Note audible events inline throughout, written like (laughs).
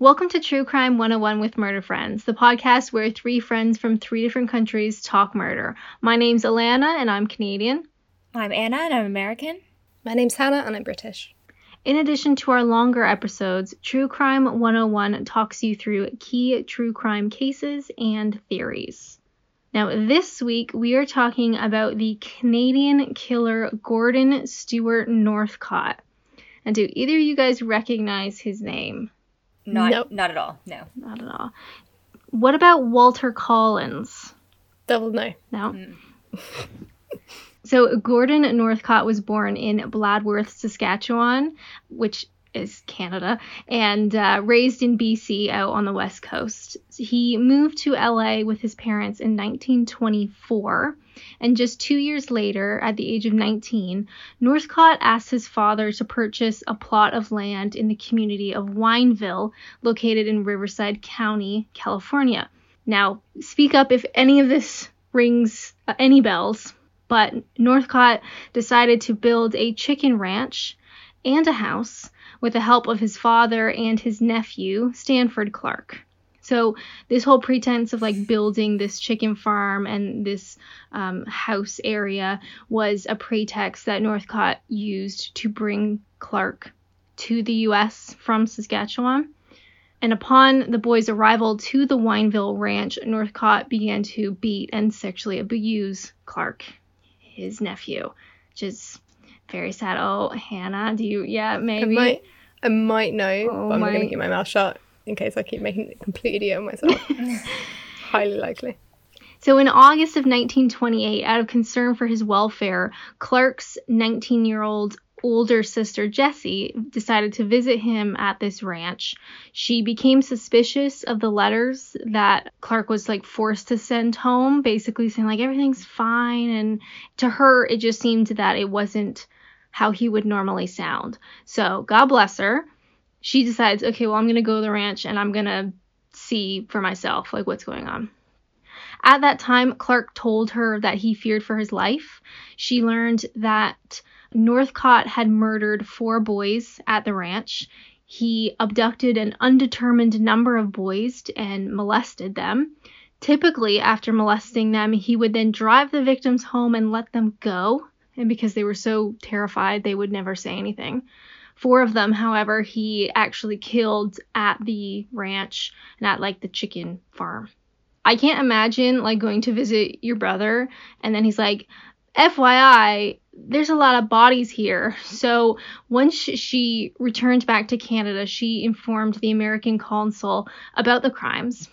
Welcome to True Crime 101 with Murder Friends, the podcast where three friends from three different countries talk murder. My name's Alana and I'm Canadian. I'm Anna and I'm American. My name's Hannah and I'm British. In addition to our longer episodes, True Crime 101 talks you through key true crime cases and theories. Now, this week we are talking about the Canadian killer Gordon Stewart Northcott. And do either of you guys recognize his name? Not Nope. not at all. No. Not at all. What about Walter Collins? Double no. No. Mm. (laughs) So Gordon Northcott was born in Bladworth, Saskatchewan, which is Canada, and uh, raised in BC out on the west coast. He moved to LA with his parents in 1924, and just two years later, at the age of 19, Northcott asked his father to purchase a plot of land in the community of Wineville, located in Riverside County, California. Now, speak up if any of this rings uh, any bells but Northcott decided to build a chicken ranch and a house with the help of his father and his nephew, Stanford Clark. So, this whole pretense of like building this chicken farm and this um, house area was a pretext that Northcott used to bring Clark to the US from Saskatchewan. And upon the boys' arrival to the Wineville ranch, Northcott began to beat and sexually abuse Clark, his nephew, which is very sad. Oh, Hannah, do you? Yeah, I maybe. might, I might know, Oh but I'm my- going to keep my mouth shut in case I keep making a complete idiot of myself. (laughs) Highly likely. So, in August of 1928, out of concern for his welfare, Clark's 19 year old older sister Jessie decided to visit him at this ranch. She became suspicious of the letters that Clark was like forced to send home, basically saying like everything's fine. And to her, it just seemed that it wasn't how he would normally sound. So, God bless her. She decides, okay, well, I'm going to go to the ranch and I'm going to see for myself like what's going on. At that time, Clark told her that he feared for his life. She learned that Northcott had murdered four boys at the ranch. He abducted an undetermined number of boys and molested them. Typically, after molesting them, he would then drive the victims home and let them go. And because they were so terrified, they would never say anything. Four of them, however, he actually killed at the ranch and at like the chicken farm. I can't imagine like going to visit your brother and then he's like, FYI, there's a lot of bodies here. (laughs) So once she returned back to Canada, she informed the American consul about the crimes.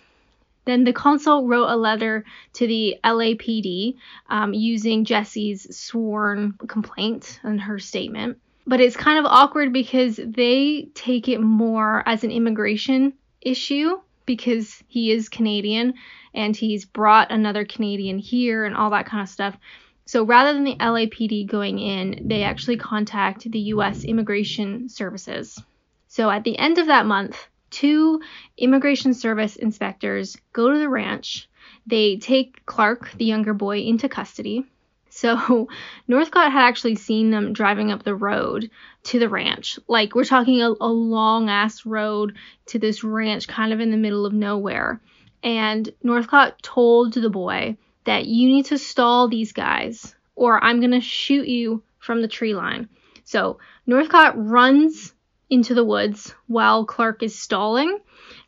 Then the consul wrote a letter to the LAPD um, using Jessie's sworn complaint and her statement. But it's kind of awkward because they take it more as an immigration issue because he is Canadian and he's brought another Canadian here and all that kind of stuff. So rather than the LAPD going in, they actually contact the US Immigration Services. So at the end of that month, two Immigration Service inspectors go to the ranch. They take Clark, the younger boy, into custody. So (laughs) Northcott had actually seen them driving up the road to the ranch. Like we're talking a, a long ass road to this ranch kind of in the middle of nowhere. And Northcott told the boy that you need to stall these guys or I'm going to shoot you from the tree line. So Northcott runs into the woods while Clark is stalling.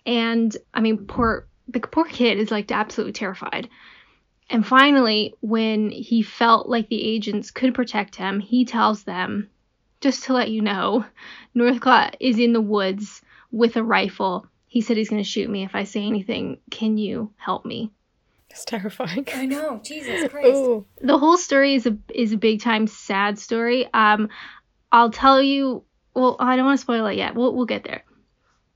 And I mean, poor, the poor kid is like absolutely terrified. And finally, when he felt like the agents could protect him, he tells them, just to let you know, Northcott is in the woods with a rifle. He said he's going to shoot me if I say anything. Can you help me? It's terrifying. I know. (laughs) Jesus Christ. Ooh. the whole story is a is a big time sad story. Um, I'll tell you. Well, I don't want to spoil it yet. We'll we'll get there.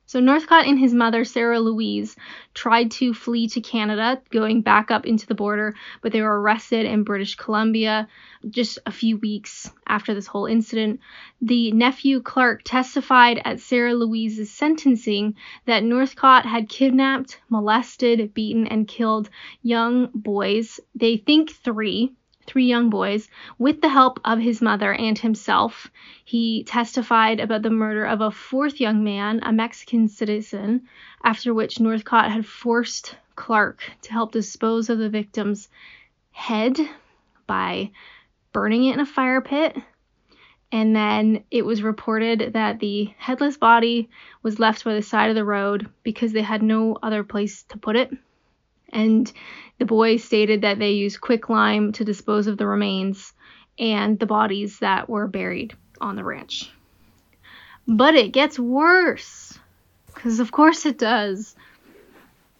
So Northcott and his mother Sarah Louise tried to flee to Canada, going back up into the border, but they were arrested in British Columbia just a few weeks after this whole incident. The nephew Clark testified at Sarah Louise's sentencing that Northcott had kidnapped, molested, beaten, and killed young boys. They think three, three young boys, with the help of his mother and himself. He testified about the murder of a fourth young man, a Mexican citizen, after which Northcott had forced Clark to help dispose of the victim's head by burning it in a fire pit. And then it was reported that the headless body was left by the side of the road because they had no other place to put it. And the boys stated that they used quicklime to dispose of the remains and the bodies that were buried on the ranch. But it gets worse. Because, of course, it does.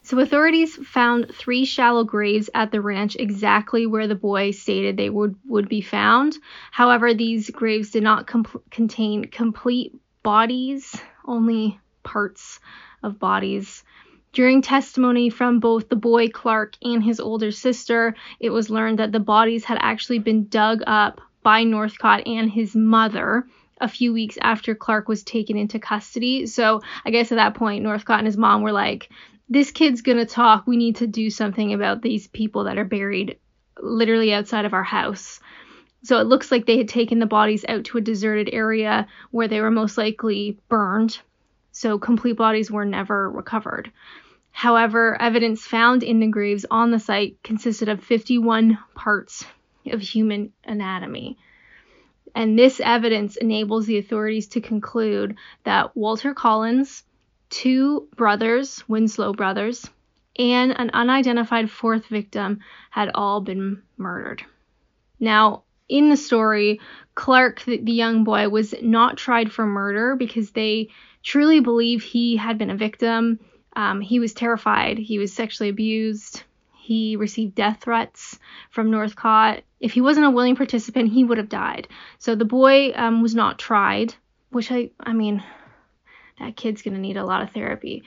So, authorities found three shallow graves at the ranch exactly where the boy stated they would, would be found. However, these graves did not contain complete bodies, only parts of bodies. During testimony from both the boy Clark and his older sister, it was learned that the bodies had actually been dug up by Northcott and his mother a few weeks after Clark was taken into custody. So I guess at that point, Northcott and his mom were like, this kid's gonna talk. We need to do something about these people that are buried literally outside of our house. So it looks like they had taken the bodies out to a deserted area where they were most likely burned. So complete bodies were never recovered. However, evidence found in the graves on the site consisted of 51 parts of human anatomy. And this evidence enables the authorities to conclude that Walter Collins, two brothers, Winslow brothers, and an unidentified fourth victim had all been murdered. Now, in the story, Clark, the, the, young boy, was not tried for murder because they truly believe he had been a victim. Um, he was terrified. He was sexually abused. He received death threats from Northcott. If he wasn't a willing participant, he would have died. So the boy um, was not tried, which I, I mean, that kid's going to need a lot of therapy.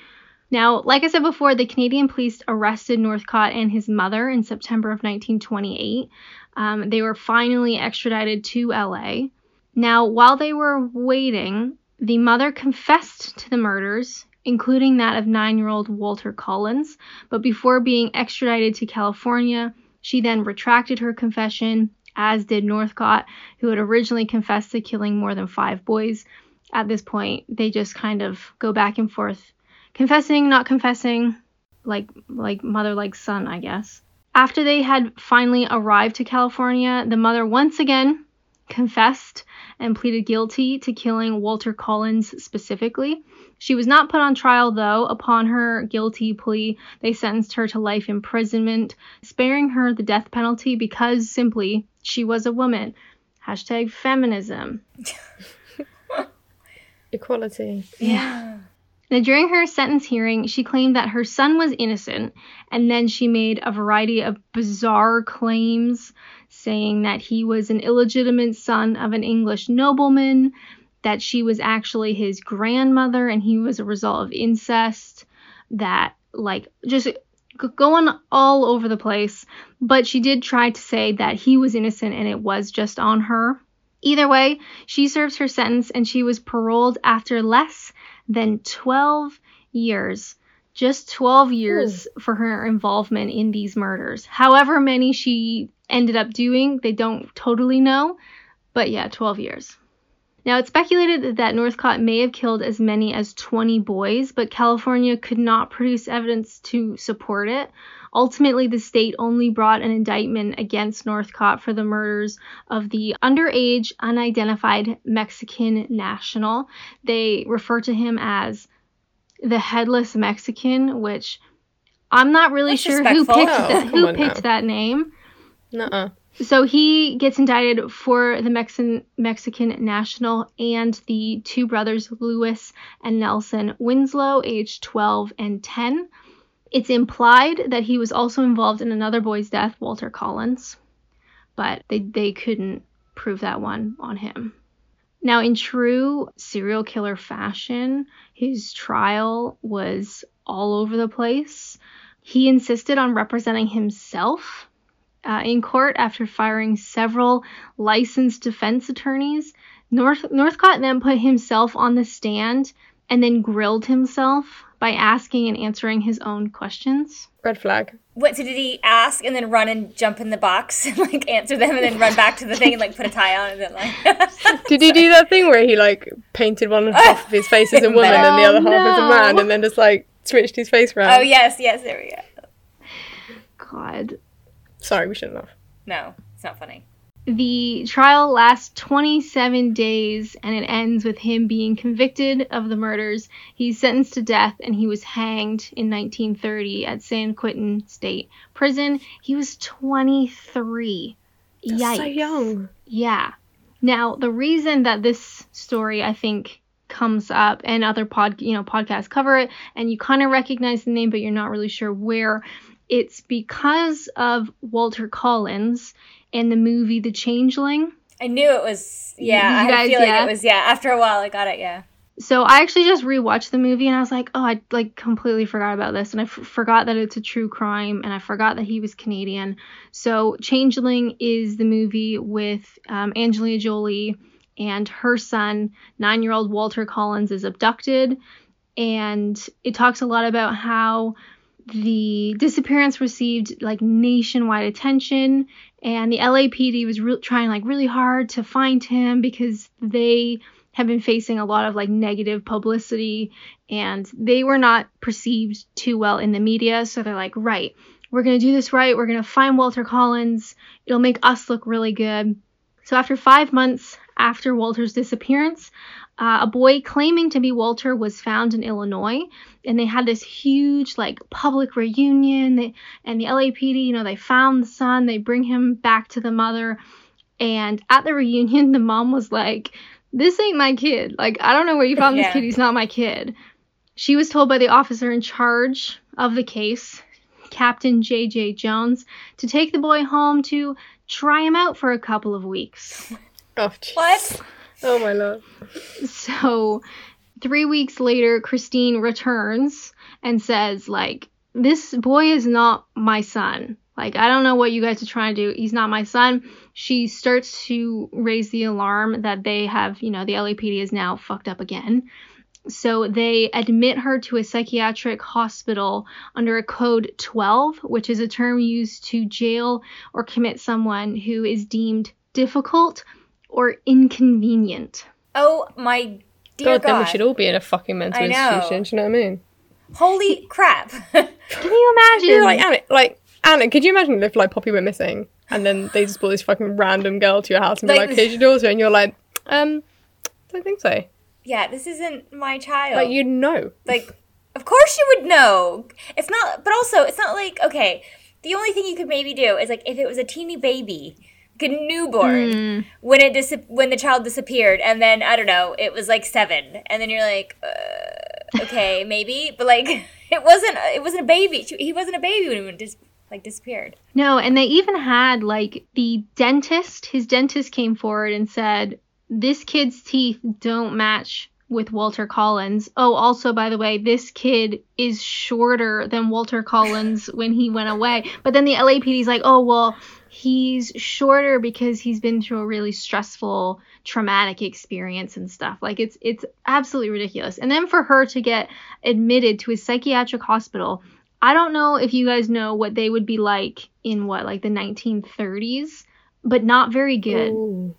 Now, like I said before, the Canadian police arrested Northcott and his mother in September of 1928. Um, they were finally extradited to LA. Now, while they were waiting, the mother confessed to the murders, including that of nine year old Walter Collins. But before being extradited to California, she then retracted her confession, as did Northcott, who had originally confessed to killing more than five boys at this point they just kind of go back and forth confessing not confessing like like mother like son i guess after they had finally arrived to california the mother once again confessed and pleaded guilty to killing walter collins specifically she was not put on trial though upon her guilty plea they sentenced her to life imprisonment sparing her the death penalty because simply she was a woman hashtag feminism (laughs) Equality. Yeah. Now, during her sentence hearing, she claimed that her son was innocent, and then she made a variety of bizarre claims, saying that he was an illegitimate son of an English nobleman, that she was actually his grandmother, and he was a result of incest, that, like, just going all over the place. But she did try to say that he was innocent and it was just on her. Either way, she serves her sentence and she was paroled after less than 12 years. Just 12 years Ooh. for her involvement in these murders. However many she ended up doing, they don't totally know. But yeah, 12 years. Now, it's speculated that Northcott may have killed as many as 20 boys, but California could not produce evidence to support it. Ultimately, the state only brought an indictment against Northcott for the murders of the underage, unidentified Mexican national. They refer to him as the headless Mexican, which I'm not really That's sure who picked, that, who picked that name. Nuh-uh. So he gets indicted for the Mexican Mexican national and the two brothers Lewis and Nelson Winslow, aged 12 and 10. It's implied that he was also involved in another boy's death, Walter Collins, but they, they couldn't prove that one on him. Now, in true serial killer fashion, his trial was all over the place. He insisted on representing himself uh, in court after firing several licensed defense attorneys. North, Northcott then put himself on the stand and then grilled himself by asking and answering his own questions. Red flag. What so did he ask and then run and jump in the box (laughs) and like answer them and then run back to the thing and like put a tie on and then like (laughs) Did he do that thing where he like painted one (laughs) half of his face as a woman and the Oh, other half as a man and then just like switched his face around? Oh yes, yes, there we go. God. Sorry, we shouldn't have. No, it's not funny. The trial lasts 27 days and it ends with him being convicted of the murders. He's sentenced to death and he was hanged in 1930 at San Quentin State Prison. He was 23. That's Yikes. so young. Yeah. Now, the reason that this story, I think, comes up and other pod, you know, podcasts cover it, and you kind of recognize the name, but you're not really sure where. It's because of Walter Collins and the movie The Changeling. I knew it was yeah, You I guys, a feeling yeah? it was yeah. After a while I got it, yeah. So I actually just rewatched the movie and I was like, oh, I like completely forgot about this, and I f- forgot that it's a true crime, and I forgot that he was Canadian. So Changeling is the movie with um, Angelina Jolie and her son, nine-year-old Walter Collins, is abducted, and it talks a lot about how the disappearance received like nationwide attention and the LAPD was re- trying like really hard to find him because they have been facing a lot of like negative publicity and they were not perceived too well in the media. So they're like right we're going to do this right. We're going to find Walter Collins. It'll make us look really good. So after 5 months after Walter's disappearance uh, a boy claiming to be Walter was found in Illinois, and they had this huge like public reunion. They, and the LAPD, you know, they found the son, they bring him back to the mother, and at the reunion, (laughs) the mom was like, "This ain't my kid. Like, I don't know where you found this kid. He's not my kid." She was told by the officer in charge of the case, Captain J.J. Jones, to take the boy home to try him out for a couple of weeks. (laughs) Oh, jeez. What? Oh my lord. So, three weeks later, Christine returns and says, like, this boy is not my son. Like, I don't know what you guys are trying to do. He's not my son. She starts to raise the alarm that they have, you know, the LAPD is now fucked up again. So they admit her to a psychiatric hospital under a code 12, which is a term used to jail or commit someone who is deemed difficult or inconvenient. Oh my dear God, God. then we should all be in a fucking mental I know. institution. Do you know what I mean? Holy (laughs) crap. Can you imagine? You're like Anna, like Anna. Could you imagine if like Poppy went missing and then they just brought this fucking random girl to your house and be Like- like, "Here's your daughter," and you're like, "Um, don't think so." yeah, this isn't my child. Like you'd know. like of course you would know it's not but also it's not like okay the only thing you could maybe do is like if it was a teeny baby newborn when it dis- when the child disappeared and then i don't know it was like seven. And then you're like uh, okay (laughs) maybe? But like (laughs) it wasn't it wasn't a baby. He wasn't a baby when he dis- like disappeared. No, and they even had like the dentist, his dentist came forward and said, This kid's teeth don't match with Walter Collins. Oh, also, by the way, this kid is shorter than Walter Collins when he went away. But then the LAPD's like, Oh, well, he's shorter because he's been through a really stressful traumatic experience and stuff like it's it's absolutely ridiculous and then for her to get admitted to a psychiatric hospital I don't know if you guys know what they would be like in what, like the 1930s, but not very good. Ooh.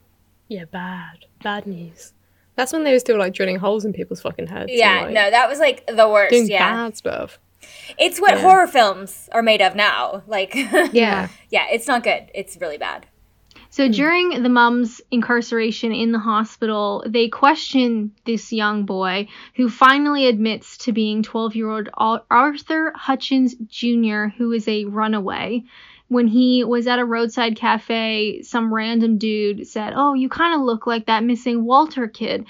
Yeah, bad. Bad news. That's when they were still like drilling holes in people's fucking heads. and, yeah like, no that was like the worst Doing yeah bad stuff. It's what Yeah. horror films are made of now like (laughs) Yeah. yeah it's not good it's really bad So hmm. during the mom's incarceration in the hospital, they question this young boy who finally admits to being 12 year old Arthur Hutchins Jr., who is a runaway. When he was at a roadside cafe, some random dude said, Oh, you kind of look like that missing Walter kid.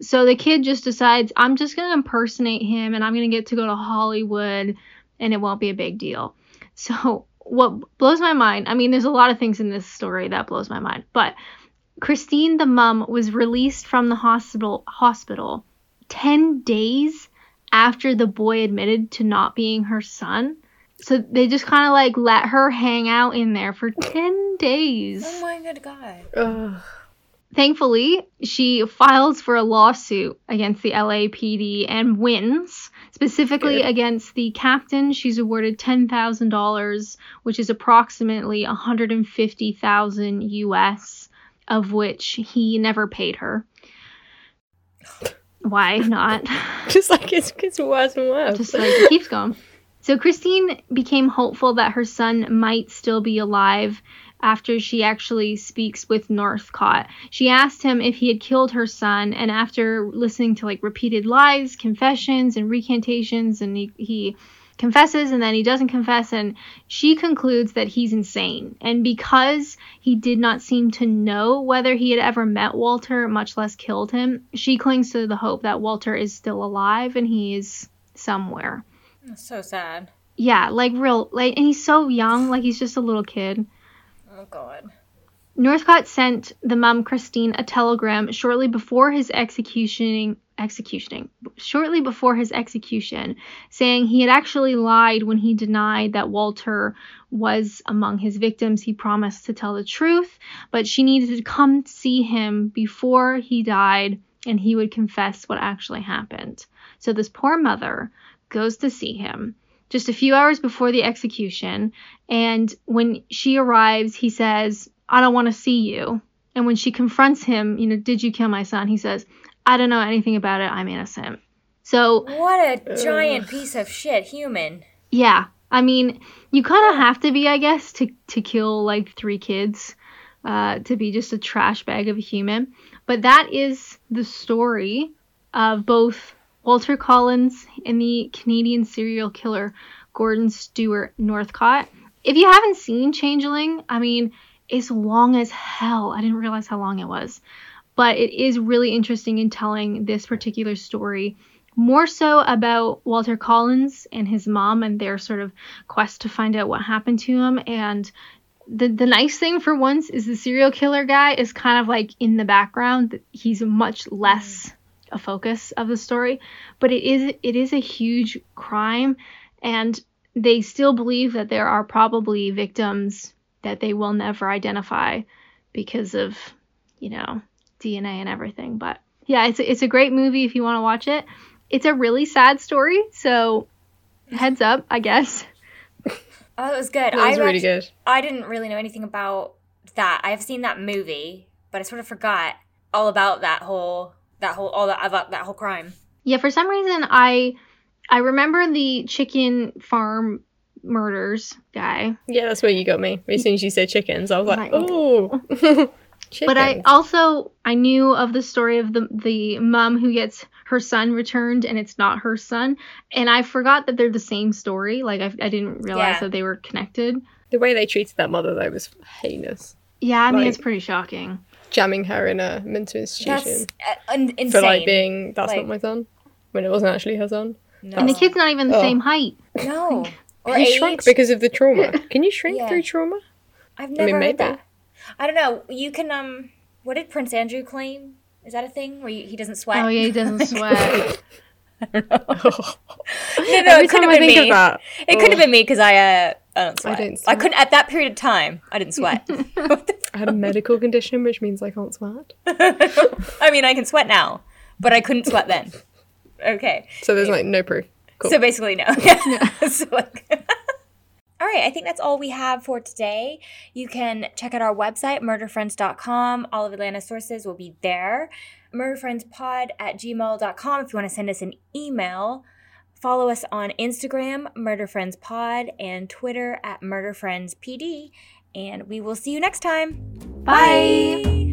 So the kid just decides, I'm just going to impersonate him and I'm going to get to go to Hollywood and it won't be a big deal. So what blows my mind, I mean, there's a lot of things in this story that blows my mind, but Christine, the mom, was released from the hospital hospital 10 days after the boy admitted to not being her son. So they just kind of like let her hang out in there for 10 days. oh my good god Ugh. Thankfully, she files for a lawsuit against the LAPD and wins. Specifically Good. against the captain, she's awarded $10,000, which is approximately 150,000 US, of which he never paid her. Why not? (laughs) Just like it's gets worse and worse. Just like it keeps going. So Christine became hopeful that her son might still be alive after she actually speaks with Northcott. She asked him if he had killed her son, and after listening to like repeated lies, confessions, and recantations, and he, he confesses and then he doesn't confess, and she concludes that he's insane. And because he did not seem to know whether he had ever met Walter, much less killed him, she clings to the hope that Walter is still alive and he is somewhere. That's so sad. Yeah, like real, like, and he's so young, like he's just a little kid. Oh god. Northcott sent the mum Christine a telegram shortly before his executioning executioning shortly before his execution saying he had actually lied when he denied that Walter was among his victims. He promised to tell the truth but she needed to come see him before he died and he would confess what actually happened. So this poor mother goes to see him just a few hours before the execution and when she arrives he says I don't want to see you. And when she confronts him, you know, did you kill my son? He says, I don't know anything about it. I'm innocent. So, What a giant piece of shit human. yeah, I mean, you kind of have to be, I guess, to, to kill like three kids, uh, to be just a trash bag of a human. But that is the story of both Walter Collins and the Canadian serial killer Gordon Stewart Northcott. If you haven't seen Changeling, I mean, it's long as hell. I didn't realize how long it was. But it is really interesting in telling this particular story, more so about Walter Collins and his mom and their sort of quest to find out what happened to him. And the, the nice thing for once is the serial killer guy is kind of like in the background. He's much less mm. A focus of the story. But it is it is a huge crime and they still believe that there are probably victims that they will never identify because of, you know, DNA and everything. But yeah, it's a, it's a great movie if you want to watch it. It's a really sad story, so heads up, I guess. Oh, (laughs) that was good. That was I really act- good. I didn't really know anything about that. I've seen that movie, but I sort of forgot all about that whole that whole all that about that whole crime. Yeah, for some reason I I remember the chicken farm murders guy, Yeah, that's where you got me. As soon as you said chickens, I was like, Right. oh. (laughs) (laughs) but I also I knew of the story of the the mom who gets her son returned and it's not her son, and I forgot that they're the same story. Like I, I didn't realize Yeah. that they were connected. the way they treated that mother though was heinous. Yeah, I mean Like- it's pretty shocking. Jamming her in a mental That's institution uh, un- insane. for like being that's Like- not my son when it wasn't actually her son. no. And the kid's not even the Oh. same height. no (laughs) or he age. shrunk because of the trauma. Can you shrink Yeah. through trauma? I've never mean, heard maybe. that. I don't know. You can um. What did Prince Andrew claim? Is that a thing where you, he doesn't sweat? Oh yeah, he doesn't (laughs) sweat. (laughs) no, no, Every it could time have been me. of that, It could have oh, been me because I uh I don't sweat. I, don't sweat. couldn't at that period of time. I didn't sweat. (laughs) I had a medical condition, which means I can't sweat. (laughs) I mean, I can sweat now, but I couldn't sweat then. Okay, So there's like no proof. Cool. so basically no. (laughs) So, like- all right, I think that's all we have for today. You can check out our website, murderfriends.com. All of Alana's sources will be there. Murderfriendspod at gmail.com if you want to send us an email. Follow us on Instagram, murderfriendspod, and Twitter at murderfriendspd. And we will see you next time. Bye. Bye.